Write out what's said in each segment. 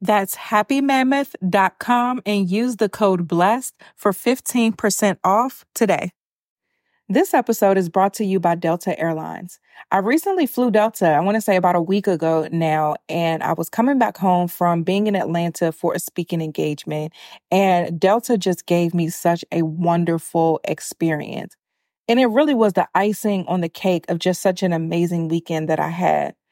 That's happymammoth.com and use the code BLESSED for 15% off today. This episode is brought to you by Delta Airlines. I recently flew Delta, I want to say about a week ago now, and I was coming back home from being in Atlanta for a speaking engagement, and Delta just gave me such a wonderful experience. And it really was the icing on the cake of just such an amazing weekend that I had.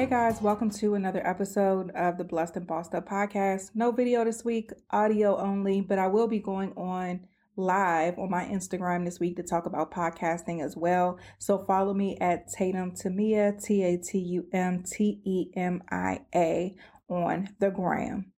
Hey guys, welcome to another episode of the Blessed and Bossed Up podcast. No video this week, audio only, but I will be going on live on my Instagram this week to talk about podcasting as well. So follow me at Tatum Temia, T A T U M T E M I A on the gram.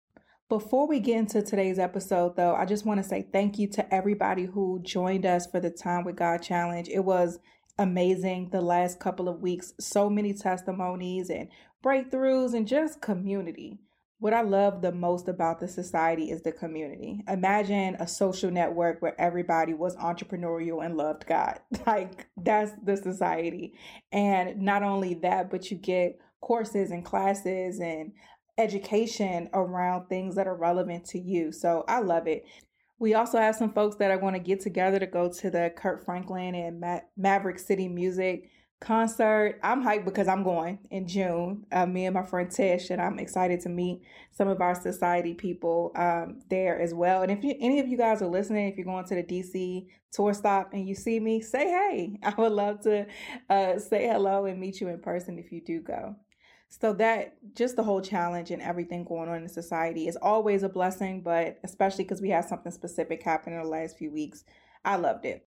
Before we get into today's episode, though, I just want to say thank you to everybody who joined us for the Time with God Challenge. It was amazing the last couple of weeks. So many testimonies and breakthroughs and just community. What I love the most about the society is the community. Imagine a social network where everybody was entrepreneurial and loved God. Like, that's the society. And not only that, but you get courses and classes and education around things that are relevant to you. So I love it. We also have some folks that are going to get together to go to the Kirk Franklin and Ma- Maverick City Music concert. I'm hyped because I'm going in June. Uh, me and my friend Tish, and I'm excited to meet some of our society people um, there as well. And if you, any of you guys are listening, if you're going to the DC tour stop and you see me, say hey. I would love to uh, say hello and meet you in person if you do go. So that just the whole challenge and everything going on in society is always a blessing, but especially because we had something specific happen in the last few weeks, I loved it.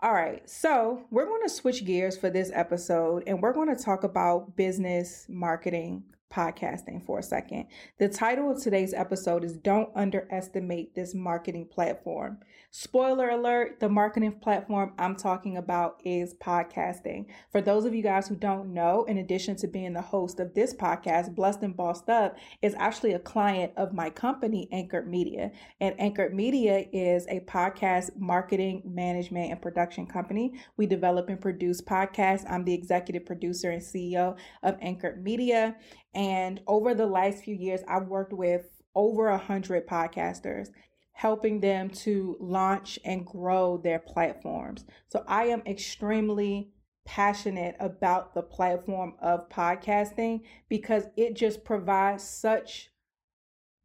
All right, so we're going to switch gears for this episode and we're going to talk about business, marketing, podcasting for a second. The title of today's episode is Don't Underestimate This Marketing Platform. Spoiler alert, the marketing platform I'm talking about is podcasting. For those of you guys who don't know, in addition to being the host of this podcast, Blessed and Bossed Up is actually a client of my company, Anchored Media. And Anchored Media is a podcast marketing, management, and production company. We develop and produce podcasts. I'm the executive producer and CEO of Anchored Media. And over the last few years, I've worked with over a hundred podcasters, helping them to launch and grow their platforms. So I am extremely passionate about the platform of podcasting because it just provides such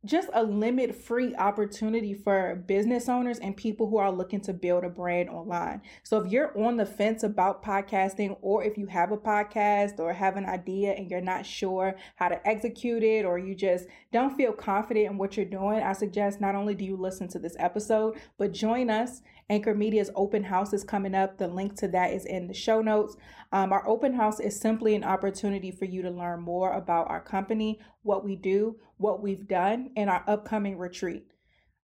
just a limit free opportunity for business owners and people who are looking to build a brand online. So if you're on the fence about podcasting or if you have a podcast or have an idea and you're not sure how to execute it or you just don't feel confident in what you're doing, I suggest not only do you listen to this episode, but join us. Anchor Media's open house is coming up. The link to that is in the show notes. Um, our open house is simply an opportunity for you to learn more about our company, what we do, what we've done, and our upcoming retreat.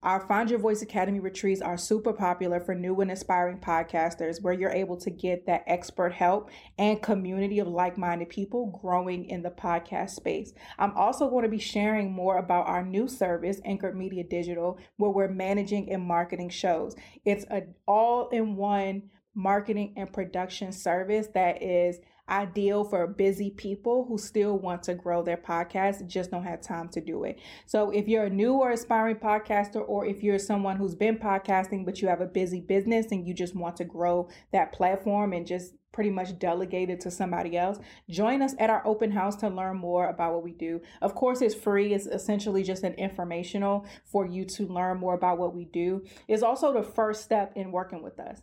Our Find Your Voice Academy retreats are super popular for new and aspiring podcasters where you're able to get that expert help and community of like-minded people growing in the podcast space. I'm also going to be sharing more about our new service, Anchored Media Digital, where we're managing and marketing shows. It's an all-in-one marketing and production service that is ideal for busy people who still want to grow their podcast, just don't have time to do it. So if you're a new or aspiring podcaster, or if you're someone who's been podcasting, but you have a busy business and you just want to grow that platform and just pretty much delegate it to somebody else, join us at our open house to learn more about what we do. Of course, it's free. It's essentially just an informational for you to learn more about what we do. It's also the first step in working with us.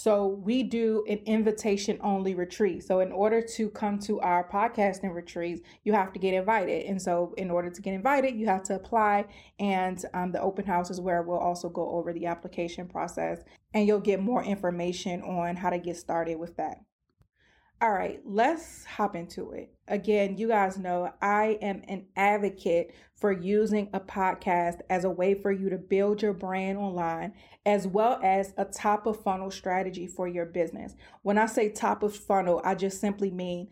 So we do an invitation only retreat. So in order to come to our podcasting retreats, you have to get invited. And so in order to get invited, you have to apply. And um, the open house is where we'll also go over the application process and you'll get more information on how to get started with that. All right, let's hop into it. Again, you guys know I am an advocate for using a podcast as a way for you to build your brand online, as well as a top of funnel strategy for your business. When I say top of funnel, I just simply mean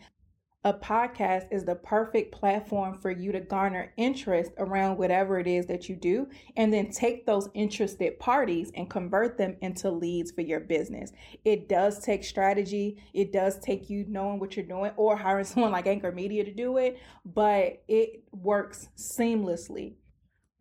a podcast is the perfect platform for you to garner interest around whatever it is that you do and then take those interested parties and convert them into leads for your business. It does take strategy. It does take you knowing what you're doing or hiring someone like Anchor Media to do it, but it works seamlessly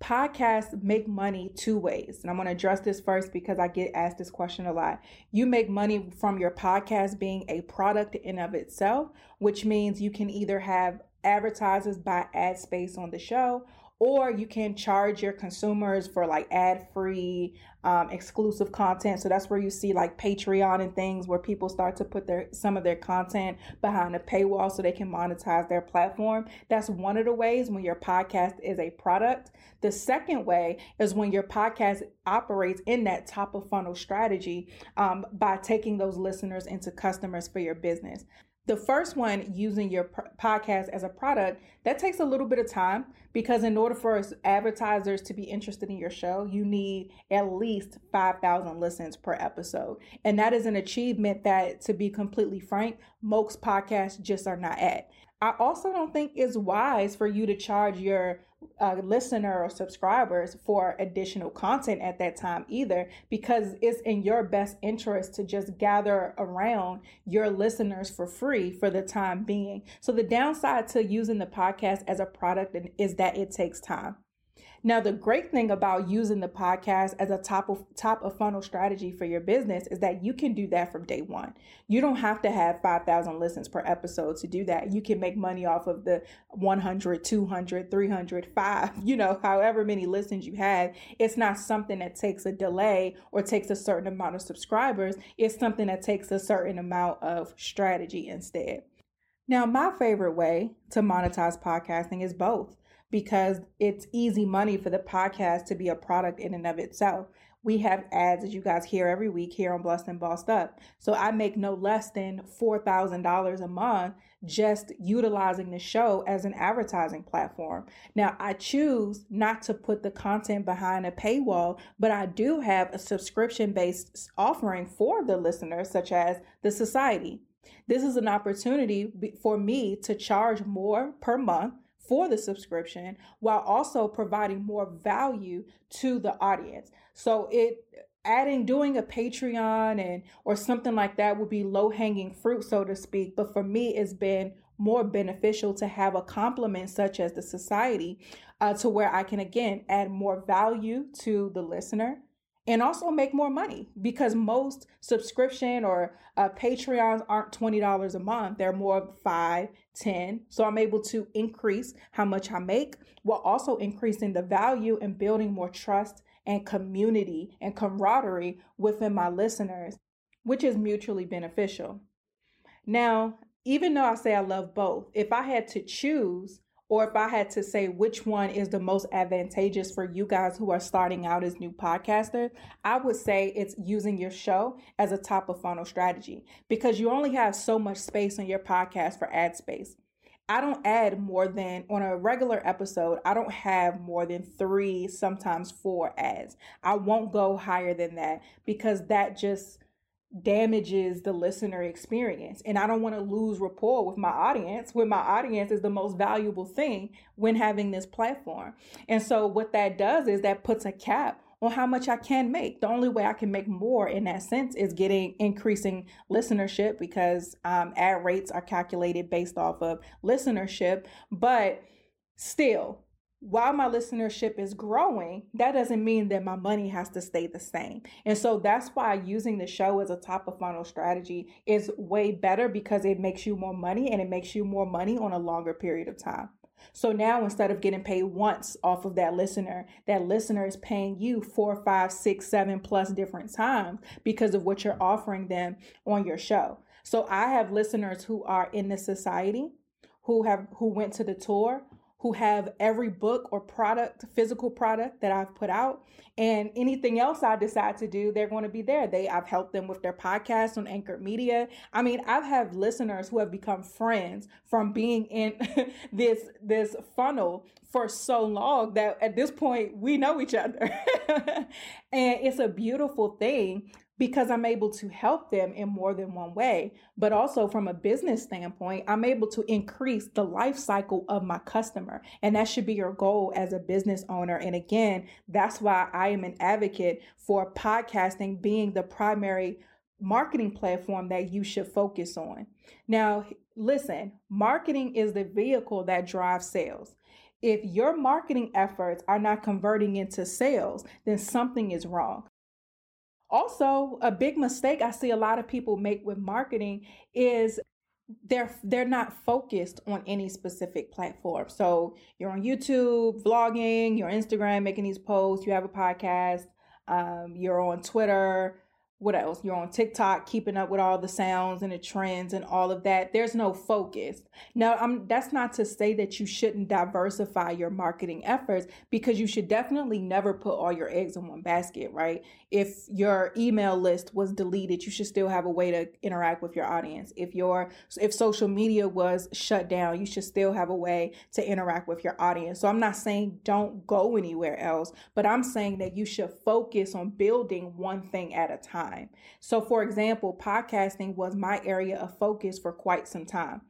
podcasts make money two ways. And I'm going to address this first because I get asked this question a lot. You make money from your podcast being a product in of itself, which means you can either have advertisers buy ad space on the show or you can charge your consumers for like ad free um, exclusive content. So that's where you see like patreon and things where people start to put their some of their content behind a paywall so they can monetize their platform. That's one of the ways when your podcast is a product. The second way is when your podcast operates in that top of funnel strategy um, by taking those listeners into customers for your business the first one, using your podcast as a product, that takes a little bit of time because in order for advertisers to be interested in your show, you need at least 5,000 listens per episode. And that is an achievement that, to be completely frank, most podcasts just are not at. I also don't think it's wise for you to charge your uh, listener or subscribers for additional content at that time either, because it's in your best interest to just gather around your listeners for free for the time being. So the downside to using the podcast as a product is that it takes time. Now, the great thing about using the podcast as a top of top of funnel strategy for your business is that you can do that from day one. You don't have to have 5,000 listens per episode to do that. You can make money off of the 100, 200, 300, 5, you know, however many listens you have. It's not something that takes a delay or takes a certain amount of subscribers. It's something that takes a certain amount of strategy instead. Now, my favorite way to monetize podcasting is both because it's easy money for the podcast to be a product in and of itself. we have ads that you guys hear every week here on Blessed and Bossed Up. So I make no less than $4,000 a month just utilizing the show as an advertising platform. Now, I choose not to put the content behind a paywall, but I do have a subscription based offering for the listeners, such as the Society. This is an opportunity for me to charge more per month for the subscription while also providing more value to the audience. So it adding doing a Patreon and or something like that would be low hanging fruit so to speak, but for me it's been more beneficial to have a complement such as the society uh, to where I can again add more value to the listener and also make more money because most subscription or uh, patreons aren't $20 a month they're more 5 10 so i'm able to increase how much i make while also increasing the value and building more trust and community and camaraderie within my listeners which is mutually beneficial. Now even though i say i love both if i had to choose or if I had to say which one is the most advantageous for you guys who are starting out as new podcasters, I would say it's using your show as a top of funnel strategy because you only have so much space on your podcast for ad space. I don't add more than on a regular episode, I don't have more than three, sometimes four ads. I won't go higher than that because that just damages the listener experience. And I don't want to lose rapport with my audience when my audience is the most valuable thing when having this platform. And so what that does is that puts a cap on how much I can make. The only way I can make more in that sense is getting increasing listenership because um, ad rates are calculated based off of listenership. But still, while my listenership is growing, that doesn't mean that my money has to stay the same. And so that's why using the show as a top of funnel strategy is way better because it makes you more money and it makes you more money on a longer period of time. So now instead of getting paid once off of that listener, that listener is paying you four, five, six, seven plus different times because of what you're offering them on your show. So I have listeners who are in the society who have who went to the tour who have every book or product, physical product that I've put out. And anything else I decide to do, they're going to be there. They I've helped them with their podcast on Anchor Media. I mean, I've had listeners who have become friends from being in this this funnel for so long that at this point we know each other. and it's a beautiful thing because I'm able to help them in more than one way. But also from a business standpoint, I'm able to increase the life cycle of my customer. And that should be your goal as a business owner. And again, that's why I am an advocate for podcasting being the primary marketing platform that you should focus on. Now, listen, marketing is the vehicle that drives sales. If your marketing efforts are not converting into sales, then something is wrong. Also, a big mistake I see a lot of people make with marketing is they're they're not focused on any specific platform. So you're on YouTube, vlogging, you're Instagram, making these posts, you have a podcast, um, you're on Twitter, what else? You're on TikTok, keeping up with all the sounds and the trends and all of that. There's no focus. Now, I'm that's not to say that you shouldn't diversify your marketing efforts because you should definitely never put all your eggs in one basket, right? If your email list was deleted, you should still have a way to interact with your audience. If your if social media was shut down, you should still have a way to interact with your audience. So I'm not saying don't go anywhere else, but I'm saying that you should focus on building one thing at a time time. So, for example, podcasting was my area of focus for quite some time.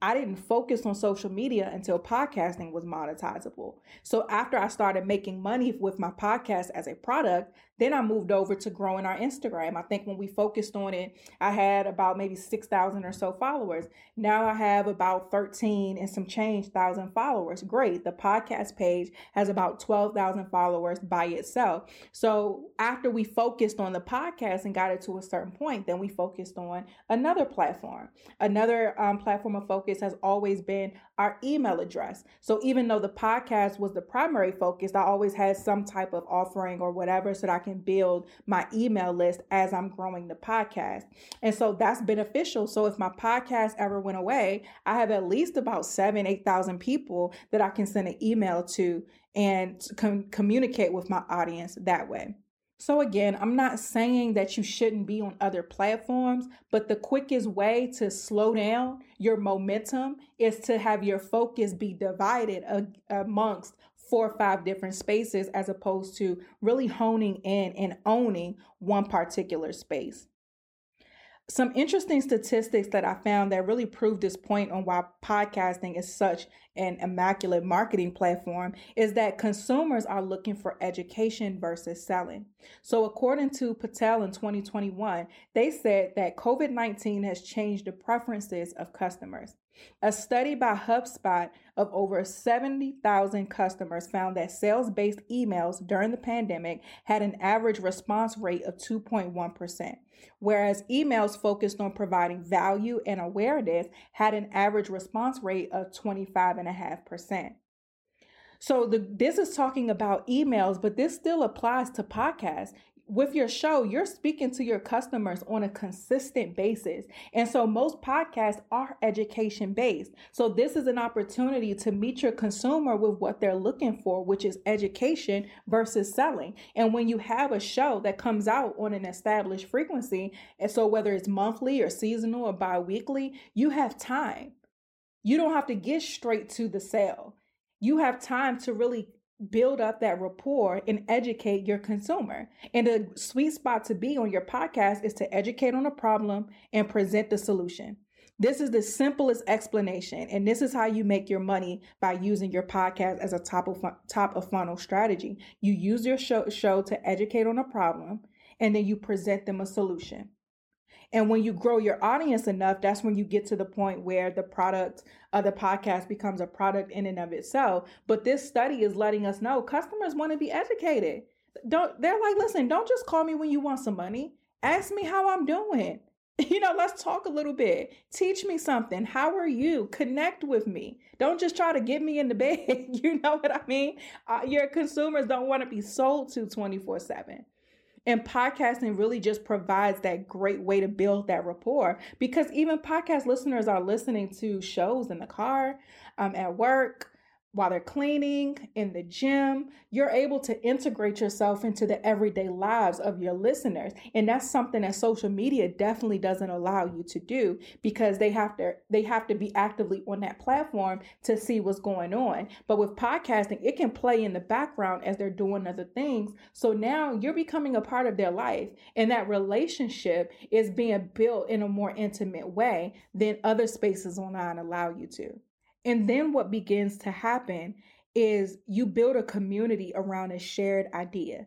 I didn't focus on social media until podcasting was monetizable. So after I started making money with my podcast as a product, then I moved over to growing our Instagram. I think when we focused on it, I had about maybe 6,000 or so followers. Now I have about 13 and some change thousand followers. Great. The podcast page has about 12,000 followers by itself. So after we focused on the podcast and got it to a certain point, then we focused on another platform. Another um, platform of focus has always been our email address. So even though the podcast was the primary focus, I always had some type of offering or whatever so that I can build my email list as I'm growing the podcast. And so that's beneficial. So if my podcast ever went away, I have at least about seven, 8,000 people that I can send an email to and com- communicate with my audience that way. So, again, I'm not saying that you shouldn't be on other platforms, but the quickest way to slow down your momentum is to have your focus be divided amongst four or five different spaces as opposed to really honing in and owning one particular space. Some interesting statistics that I found that really prove this point on why podcasting is such an immaculate marketing platform is that consumers are looking for education versus selling. So, according to Patel in 2021, they said that COVID 19 has changed the preferences of customers. A study by HubSpot of over 70,000 customers found that sales based emails during the pandemic had an average response rate of 2.1%, whereas emails focused on providing value and awareness had an average response rate of 25 5.5%. So the, this is talking about emails, but this still applies to podcasts. With your show, you're speaking to your customers on a consistent basis. And so most podcasts are education based. So this is an opportunity to meet your consumer with what they're looking for, which is education versus selling. And when you have a show that comes out on an established frequency, and so whether it's monthly or seasonal or bi-weekly, you have time you don't have to get straight to the sale. You have time to really build up that rapport and educate your consumer. And the sweet spot to be on your podcast is to educate on a problem and present the solution. This is the simplest explanation, and this is how you make your money by using your podcast as a top of top of funnel strategy. You use your show, show to educate on a problem, and then you present them a solution. And when you grow your audience enough, that's when you get to the point where the product of the podcast becomes a product in and of itself. But this study is letting us know customers want to be educated. Don't they're like, listen, don't just call me when you want some money. Ask me how I'm doing. You know, let's talk a little bit. Teach me something. How are you? Connect with me. Don't just try to get me in the bed. you know what I mean? Uh, your consumers don't want to be sold to 24 7. And podcasting really just provides that great way to build that rapport because even podcast listeners are listening to shows in the car, um, at work, while they're cleaning, in the gym, you're able to integrate yourself into the everyday lives of your listeners. And that's something that social media definitely doesn't allow you to do because they have to they have to be actively on that platform to see what's going on. But with podcasting, it can play in the background as they're doing other things. So now you're becoming a part of their life and that relationship is being built in a more intimate way than other spaces online allow you to. And then what begins to happen is you build a community around a shared idea.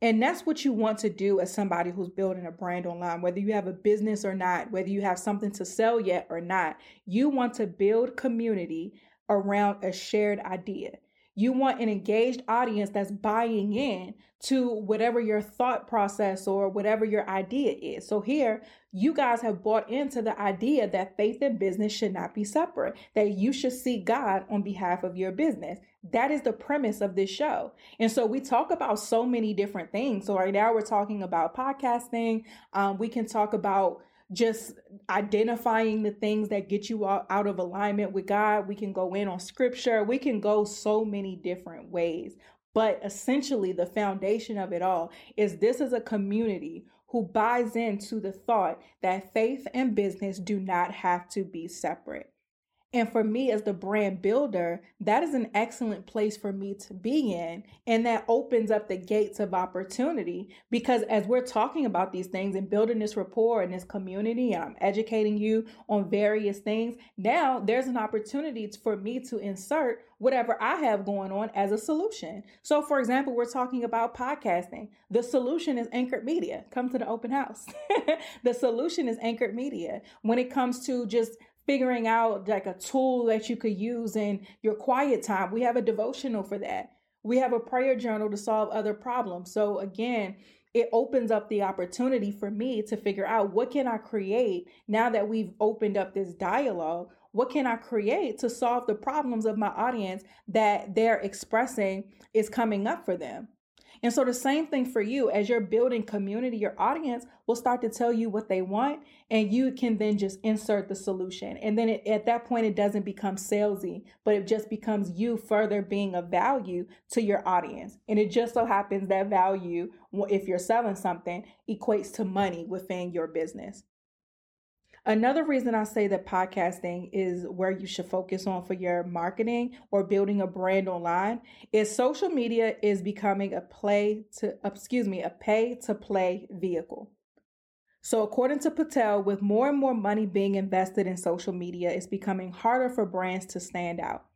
And that's what you want to do as somebody who's building a brand online, whether you have a business or not, whether you have something to sell yet or not. You want to build community around a shared idea. You want an engaged audience that's buying in to whatever your thought process or whatever your idea is. So here, you guys have bought into the idea that faith and business should not be separate, that you should seek God on behalf of your business. That is the premise of this show. And so we talk about so many different things. So right now we're talking about podcasting. Um, we can talk about just identifying the things that get you out of alignment with God. We can go in on scripture. We can go so many different ways. But essentially, the foundation of it all is this is a community who buys into the thought that faith and business do not have to be separate. And for me, as the brand builder, that is an excellent place for me to be in. And that opens up the gates of opportunity because as we're talking about these things and building this rapport in this community, I'm educating you on various things. Now there's an opportunity for me to insert whatever I have going on as a solution. So, for example, we're talking about podcasting. The solution is Anchored Media. Come to the open house. the solution is Anchored Media. When it comes to just figuring out like a tool that you could use in your quiet time. We have a devotional for that. We have a prayer journal to solve other problems. So again, it opens up the opportunity for me to figure out what can I create now that we've opened up this dialogue what can I create to solve the problems of my audience that they're expressing is coming up for them? And so the same thing for you as you're building community, your audience will start to tell you what they want and you can then just insert the solution. And then it, at that point, it doesn't become salesy, but it just becomes you further being of value to your audience. And it just so happens that value, if you're selling something, equates to money within your business. Another reason I say that podcasting is where you should focus on for your marketing or building a brand online is social media is becoming a play to uh, excuse me, a pay to play vehicle. So, according to Patel, with more and more money being invested in social media, it's becoming harder for brands to stand out.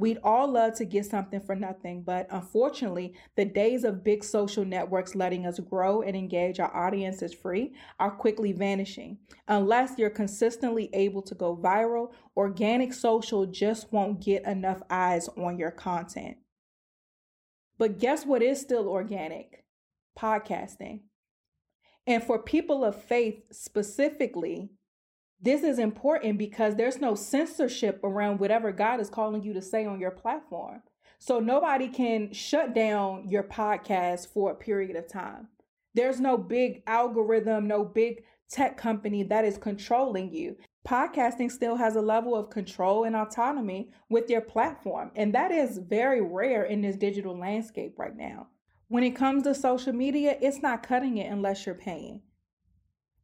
We'd all love to get something for nothing, but unfortunately, the days of big social networks letting us grow and engage our audiences free are quickly vanishing. Unless you're consistently able to go viral, organic social just won't get enough eyes on your content. But guess what is still organic? Podcasting. And for people of faith specifically, this is important because there's no censorship around whatever God is calling you to say on your platform. So nobody can shut down your podcast for a period of time. There's no big algorithm, no big tech company that is controlling you. Podcasting still has a level of control and autonomy with your platform. And that is very rare in this digital landscape right now. When it comes to social media, it's not cutting it unless you're paying.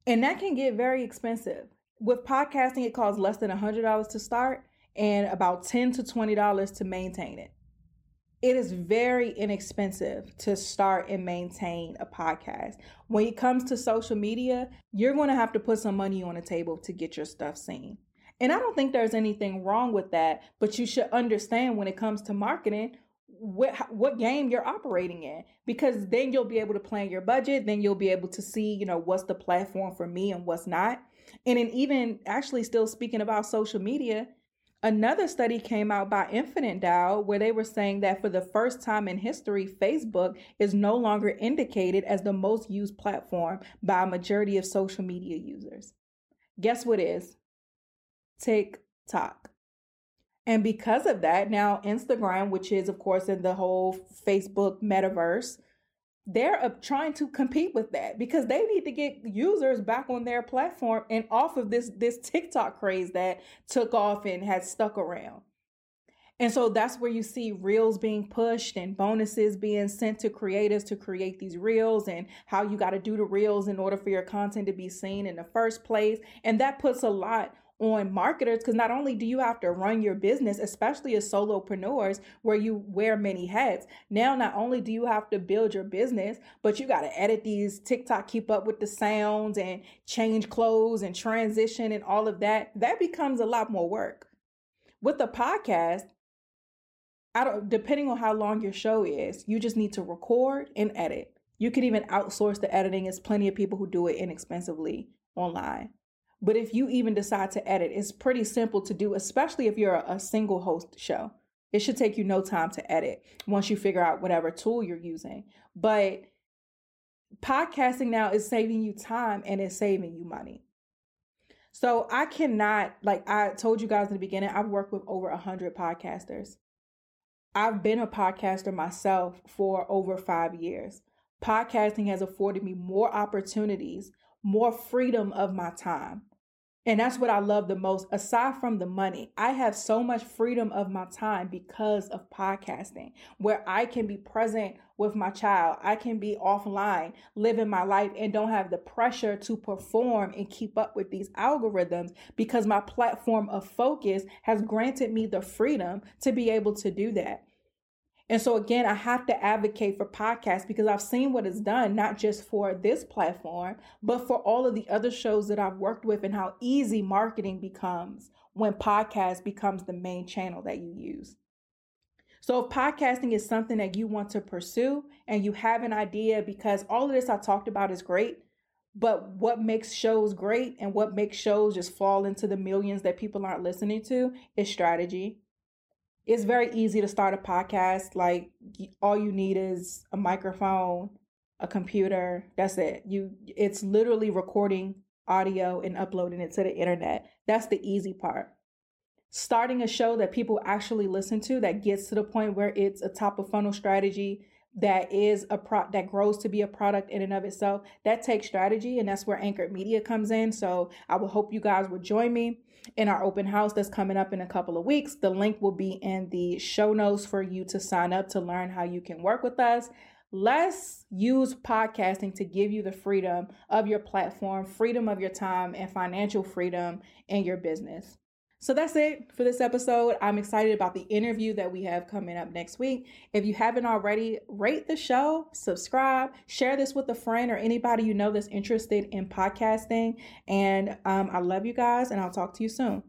And that can get very expensive with podcasting, it costs less than $100 to start and about 10 to $20 to maintain it. It is very inexpensive to start and maintain a podcast. When it comes to social media, you're going to have to put some money on the table to get your stuff seen. And I don't think there's anything wrong with that, but you should understand when it comes to marketing what what game you're operating in because then you'll be able to plan your budget, then you'll be able to see, you know, what's the platform for me and what's not. And in even actually still speaking about social media, another study came out by Infinite Dial where they were saying that for the first time in history, Facebook is no longer indicated as the most used platform by a majority of social media users. Guess what is? TikTok. And because of that, now Instagram, which is, of course, in the whole Facebook metaverse, they're trying to compete with that because they need to get users back on their platform and off of this this TikTok craze that took off and has stuck around. And so that's where you see reels being pushed and bonuses being sent to creators to create these reels and how you got to do the reels in order for your content to be seen in the first place. And that puts a lot on marketers because not only do you have to run your business, especially as solopreneurs where you wear many hats, now not only do you have to build your business, but you got to edit these TikTok, keep up with the sounds and change clothes and transition and all of that. That becomes a lot more work. With the podcast, I don't depending on how long your show is, you just need to record and edit. You can even outsource the editing. There's plenty of people who do it inexpensively online. But if you even decide to edit, it's pretty simple to do, especially if you're a, single host show. It should take you no time to edit once you figure out whatever tool you're using. But podcasting now is saving you time and it's saving you money. So I cannot, like I told you guys in the beginning, I've worked with over a hundred podcasters. I've been a podcaster myself for over five years. Podcasting has afforded me more opportunities more freedom of my time. And that's what I love the most. Aside from the money, I have so much freedom of my time because of podcasting, where I can be present with my child. I can be offline, living my life, and don't have the pressure to perform and keep up with these algorithms because my platform of focus has granted me the freedom to be able to do that. And so, again, I have to advocate for podcasts because I've seen what it's done, not just for this platform, but for all of the other shows that I've worked with and how easy marketing becomes when podcast becomes the main channel that you use. So, if podcasting is something that you want to pursue and you have an idea, because all of this I talked about is great, but what makes shows great and what makes shows just fall into the millions that people aren't listening to is strategy it's very easy to start a podcast. Like all you need is a microphone, a computer. That's it. You it's literally recording audio and uploading it to the internet. That's the easy part. Starting a show that people actually listen to that gets to the point where it's a top of funnel strategy that is a pro that grows to be a product in and of itself that takes strategy and that's where anchored media comes in. So i will hope you guys will join me in our open house that's coming up in a couple of weeks. The link will be in the show notes for you to sign up to learn how you can work with us. Let's use podcasting to give you the freedom of your platform freedom of your time and financial freedom in your business so that's it for this episode. I'm excited about the interview that we have coming up next week. If you haven't already, rate the show, subscribe, share this with a friend or anybody you know that's interested in podcasting. And um, I love you guys, and I'll talk to you soon.